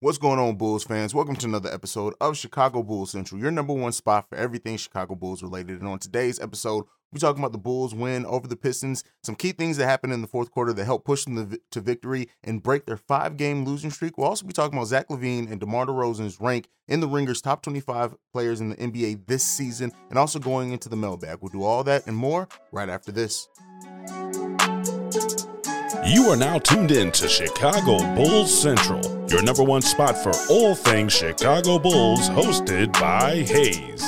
What's going on, Bulls fans? Welcome to another episode of Chicago Bulls Central, your number one spot for everything Chicago Bulls related. And on today's episode, we're talking about the Bulls win over the Pistons, some key things that happened in the fourth quarter that helped push them to victory and break their five game losing streak. We'll also be talking about Zach LaVine and DeMar DeRozan's rank in the Ringers top 25 players in the NBA this season, and also going into the mailbag. We'll do all that and more right after this. You are now tuned in to Chicago Bulls Central, your number one spot for all things Chicago Bulls, hosted by Hayes.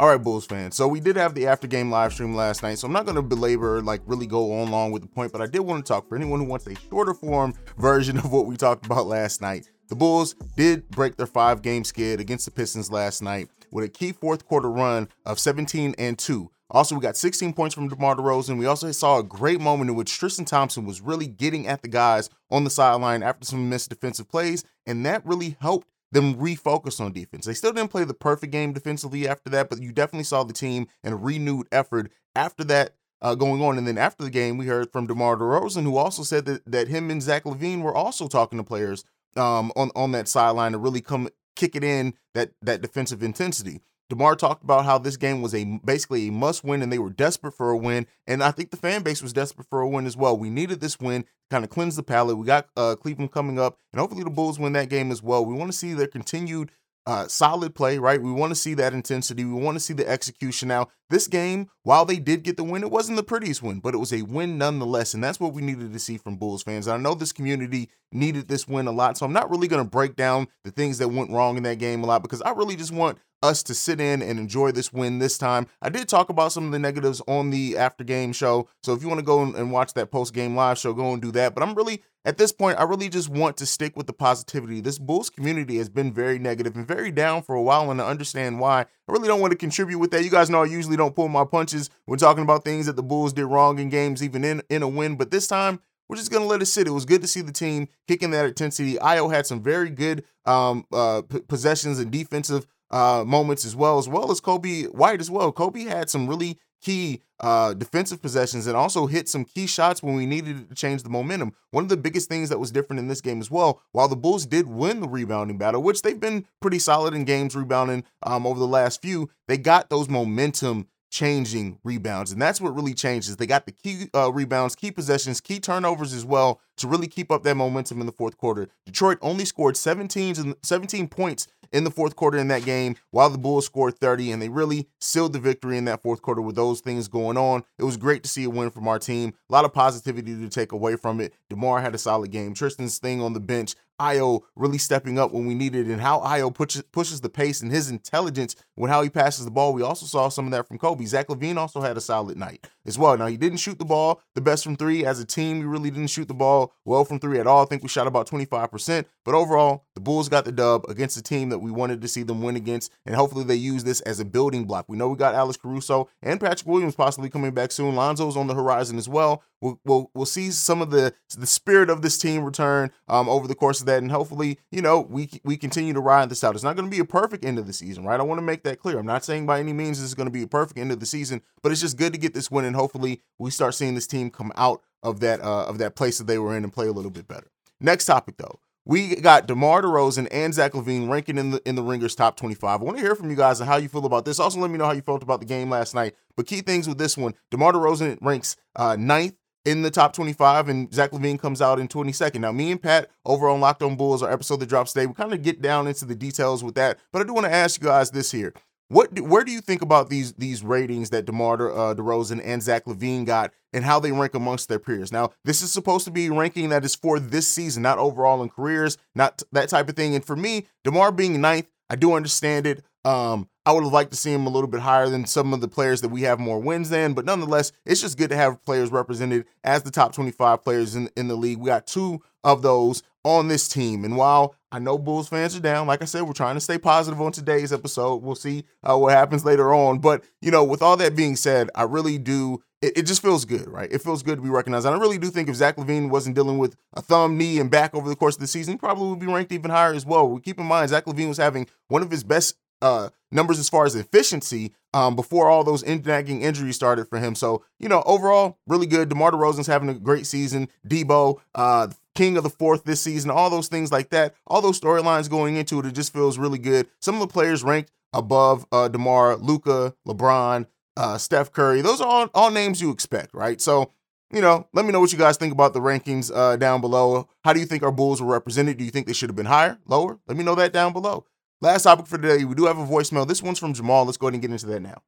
All right, Bulls fans. So we did have the after game live stream last night. So I'm not going to belabor, like, really go on long with the point, but I did want to talk for anyone who wants a shorter form version of what we talked about last night. The Bulls did break their five game skid against the Pistons last night with a key fourth quarter run of 17 and 2. Also, we got 16 points from DeMar DeRozan. We also saw a great moment in which Tristan Thompson was really getting at the guys on the sideline after some missed defensive plays, and that really helped them refocus on defense. They still didn't play the perfect game defensively after that, but you definitely saw the team and a renewed effort after that uh, going on. And then after the game, we heard from DeMar DeRozan, who also said that, that him and Zach LaVine were also talking to players um, on, on that sideline to really come kick it in that that defensive intensity. DeMar talked about how this game was a basically a must win and they were desperate for a win. And I think the fan base was desperate for a win as well. We needed this win to kind of cleanse the palate. We got uh, Cleveland coming up, and hopefully the Bulls win that game as well. We want to see their continued uh, solid play, right? We want to see that intensity. We want to see the execution. Now, this game, while they did get the win, it wasn't the prettiest win, but it was a win nonetheless. And that's what we needed to see from Bulls fans. I know this community needed this win a lot. So I'm not really going to break down the things that went wrong in that game a lot because I really just want us to sit in and enjoy this win this time. I did talk about some of the negatives on the after game show. So if you want to go and watch that post game live show, go and do that. But I'm really, at this point, I really just want to stick with the positivity. This Bulls community has been very negative and very down for a while, and I understand why, I really don't want to contribute with that. You guys know I usually don't pull my punches when talking about things that the Bulls did wrong in games, even in, in a win. But this time, we're just gonna let it sit. It was good to see the team kicking that intensity. Ayo had some very good um, uh, p- possessions and defensive uh, moments as well, as well as Coby White as well. Coby had some really key uh, defensive possessions and also hit some key shots when we needed to change the momentum. One of the biggest things that was different in this game as well, while the Bulls did win the rebounding battle, which they've been pretty solid in games rebounding um, over the last few, they got those momentum changing rebounds. And that's what really changes. They got the key uh, rebounds, key possessions, key turnovers as well to really keep up that momentum in the fourth quarter. Detroit only scored 17, 17 points in the fourth quarter in that game while the Bulls scored 30 and they really sealed the victory in that fourth quarter with those things going on. It was great to see a win from our team. A lot of positivity to take away from it. DeMar had a solid game. Tristan's thing on the bench Ayo really stepping up when we needed and how Ayo pushes, pushes the pace and his intelligence with how he passes the ball. We also saw some of that from Coby. Zach LaVine also had a solid night as well. Now, he didn't shoot the ball the best from three. As a team, we really didn't shoot the ball well from three at all. I think we shot about 25%. But overall, the Bulls got the dub against the team that we wanted to see them win against. And hopefully they use this as a building block. We know we got Alex Caruso and Patrick Williams possibly coming back soon. Lonzo's on the horizon as well. We'll, we'll, we'll see some of the, the spirit of this team return um, over the course of that. And hopefully, you know, we, we continue to ride this out. It's not going to be a perfect end of the season, right? I want to make that clear. I'm not saying by any means this is going to be a perfect end of the season, but it's just good to get this win. And hopefully we start seeing this team come out of that uh, of that place that they were in and play a little bit better. Next topic though. We got DeMar DeRozan and Zach LaVine ranking in the in the Ringers top 25. I want to hear from you guys and how you feel about this. Also, let me know how you felt about the game last night. But key things with this one: DeMar DeRozan ranks uh, ninth in the top 25, and Zach LaVine comes out in 22nd. Now, me and Pat over on Locked On Bulls, our episode that drops today, we kind of get down into the details with that. But I do want to ask you guys this here: what do, where do you think about these these ratings that DeMar De, uh, DeRozan and Zach LaVine got, and how they rank amongst their peers? Now, this is supposed to be ranking that is for this season, not overall in careers, not that type of thing. And for me, DeMar being ninth, I do understand it. Um, I would have liked to see him a little bit higher than some of the players that we have more wins than, but nonetheless, it's just good to have players represented as the top 25 players in, in the league. We got two of those on this team. And while I know Bulls fans are down, like I said, we're trying to stay positive on today's episode. We'll see uh, what happens later on. But, you know, with all that being said, I really do. It, it just feels good, right? It feels good to be recognized. And I really do think if Zach LaVine wasn't dealing with a thumb, knee, and back over the course of the season, he probably would be ranked even higher as well. We keep in mind Zach LaVine was having one of his best uh, numbers as far as efficiency um, before all those nagging injuries started for him. So, you know, overall, really good. DeMar DeRozan's having a great season. Deebo, uh, king of the fourth this season, all those things like that, all those storylines going into it, it just feels really good. Some of the players ranked above uh, DeMar, Luka, LeBron, uh, Steph Curry, those are all, all names you expect, right? So, you know, let me know what you guys think about the rankings uh, down below. How do you think our Bulls were represented? Do you think they should have been higher, lower? Let me know that down below. Last topic for today, we do have a voicemail. This one's from Jamal. Let's go ahead and get into that now.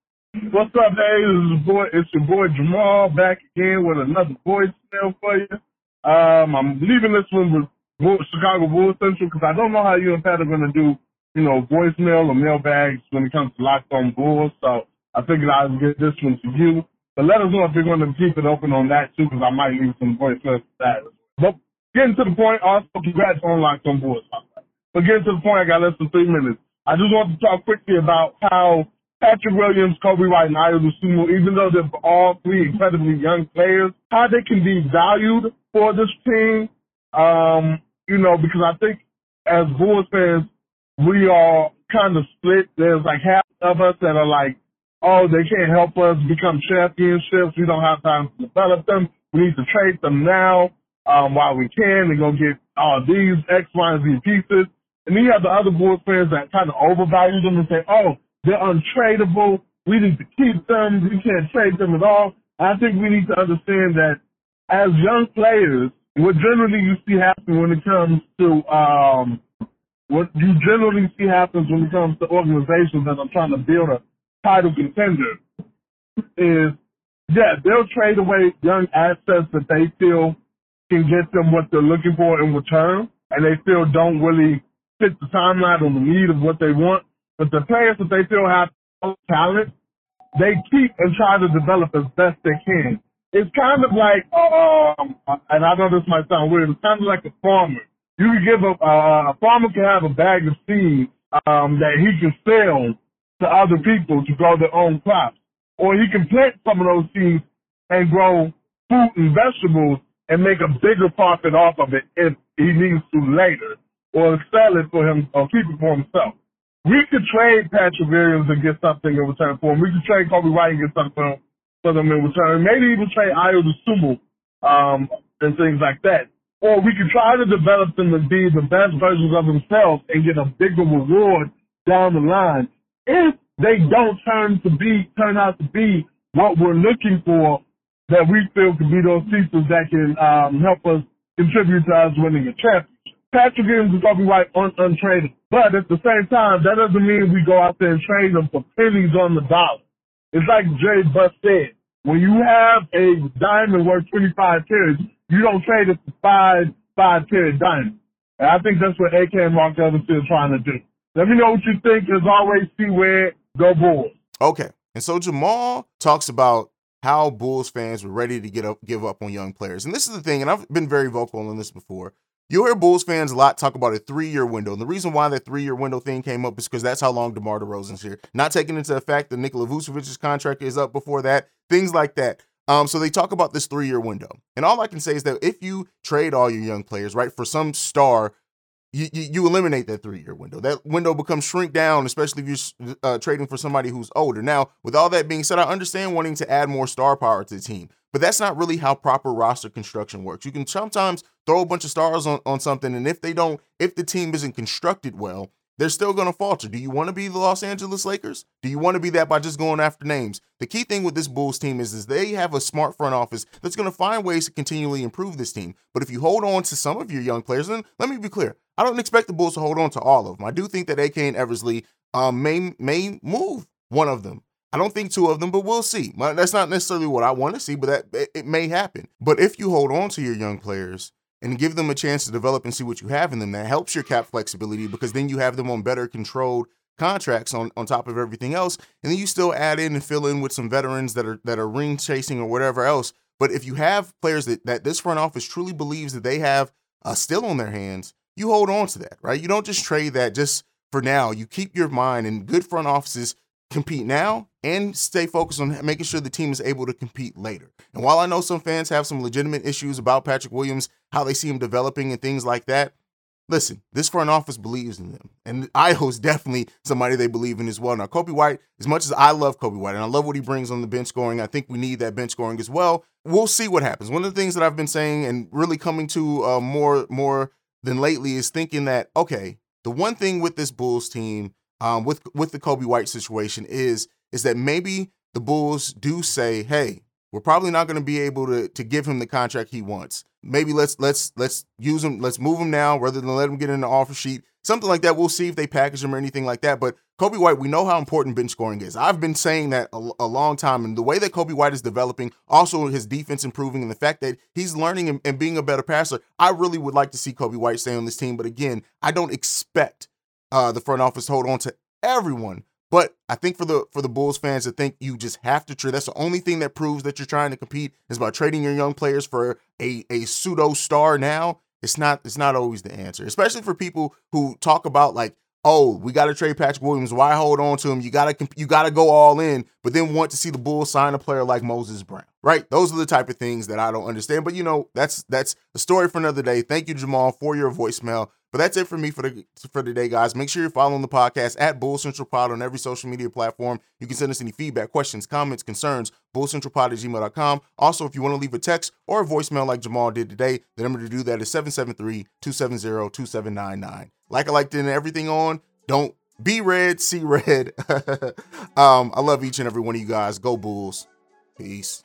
What's up, hey? This is boy, it's your boy Jamal back again with another voicemail for you. Um, I'm leaving this one with Chicago Bulls Central because I don't know how you and Pat are going to do, you know, voicemail or mailbags when it comes to Locked On Bulls. So I figured I'd get this one to you. But let us know if you're going to keep it open on that too because I might leave some voicemails for that. But getting to the point, also congrats on Locked On Bulls. But getting to the point, I got less than three minutes. I just want to talk quickly about how Patrick Williams, Coby White, and Ayo Dosunmu, even though they're all three incredibly young players, how they can be valued for this team. Um, you know, because I think as Bulls fans, we are kind of split. There's like half of us that are like, oh, they can't help us become championships. We don't have time to develop them. We need to trade them now um, while we can and go get all these X, Y, and Z pieces. And then you have the other Bulls fans that kind of overvalue them and say, oh, they're untradeable. We need to keep them. We can't trade them at all. I think we need to understand that as young players, what generally you see happen when it comes to um, what you generally see happens when it comes to organizations that are trying to build a title contender is, yeah, they'll trade away young assets that they feel can get them what they're looking for in return, and they feel don't really fit the timeline or the need of what they want. But the players that they feel have talent, they keep and try to develop as best they can. It's kind of like, um, and I know this might sound weird, it's kind of like a farmer. You can give a, uh, a farmer can have a bag of seeds, um, that he can sell to other people to grow their own crops. Or he can plant some of those seeds and grow fruit and vegetables and make a bigger profit off of it if he needs to later or sell it for him or keep it for himself. We could trade Patrick Williams and get something in return for him. We could trade Coby White and get something for them in return. Maybe even trade Ayo Dosunmu, um, and things like that. Or we could try to develop them to be the best versions of themselves and get a bigger reward down the line. If they don't turn to be, turn out to be what we're looking for, that we feel could be those pieces that can um, help us contribute to us winning a championship. Patrick Williams is going to be right un- untraded. But at the same time, that doesn't mean we go out there and trade them for pennies on the dollar. It's like Jay Buss said. When you have a diamond worth 25 carats, you don't trade it for five, five carat diamonds. And I think that's what AK and Marc Eversley are trying to do. Let me know what you think. As always, see where go Bulls. Okay. And so Jamal talks about how Bulls fans were ready to get up, give up on young players. And this is the thing, and I've been very vocal on this before. You hear Bulls fans a lot talk about a three-year window. And the reason why that three-year window thing came up is because that's how long DeMar DeRozan's here. Not taking into effect that Nikola Vucevic's contract is up before that, things like that. Um, so they talk about this three-year window. And all I can say is that if you trade all your young players, right, for some star, you, you, eliminate that three-year window. That window becomes shrink down, especially if you're uh, trading for somebody who's older. Now, with all that being said, I understand wanting to add more star power to the team. But that's not really how proper roster construction works. You can sometimes throw a bunch of stars on, on something, and if they don't, if the team isn't constructed well, they're still going to falter. Do you want to be the Los Angeles Lakers? Do you want to be that by just going after names? The key thing with this Bulls team is, is they have a smart front office that's going to find ways to continually improve this team. But if you hold on to some of your young players, then let me be clear. I don't expect the Bulls to hold on to all of them. I do think that AK and Eversley um, may may move one of them I don't think two of them, but we'll see. That's not necessarily what I want to see, but that it may happen. But if you hold on to your young players and give them a chance to develop and see what you have in them, that helps your cap flexibility because then you have them on better controlled contracts on, on top of everything else. And then you still add in and fill in with some veterans that are that are ring chasing or whatever else. But if you have players that, that this front office truly believes that they have uh, still on their hands, you hold on to that, right? You don't just trade that just for now. You keep your mind and good front offices compete now and stay focused on making sure the team is able to compete later. And while I know some fans have some legitimate issues about Patrick Williams, how they see him developing and things like that, listen, this front office believes in them. And is definitely somebody they believe in as well. Now, Coby White, as much as I love Coby White and I love what he brings on the bench scoring, I think we need that bench scoring as well. we'll see what happens. One of the things that I've been saying and really coming to uh, more more than lately is thinking that okay, the one thing with this Bulls team, um, with with the Coby White situation is is that maybe the Bulls do say, hey, we're probably not going to be able to to give him the contract he wants. Maybe let's let's let's use him, let's move him now rather than let him get in the offer sheet. Something like that. We'll see if they package him or anything like that. But Coby White, we know how important bench scoring is. I've been saying that a, a, long time, and the way that Coby White is developing, also his defense improving, and the fact that he's learning and, and being a better passer, I really would like to see Coby White stay on this team. But again, I don't expect uh, the front office hold on to everyone but I think for the for the Bulls fans to think you just have to trade. That's the only thing that proves that you're trying to compete is by trading your young players for a a pseudo star. Now it's not it's not always the answer, especially for people who talk about like, oh, we got to trade Patrick Williams. Why hold on to him? You gotta you gotta go all in, but then want to see the Bulls sign a player like Moses Brown. Right? Those are the type of things that I don't understand. But you know, that's that's a story for another day. Thank you, Jamal, for your voicemail. But that's it for me for the for today, guys. Make sure you're following the podcast at Bull Central Pod on every social media platform. You can send us any feedback, questions, comments, concerns, bullcentralpod at gmail.com. Also, if you want to leave a text or a voicemail like Jamal did today, the number to do that is 773-270-2799. Like I liked in everything on, don't be red, see red. um, I love each and every one of you guys. Go Bulls. Peace.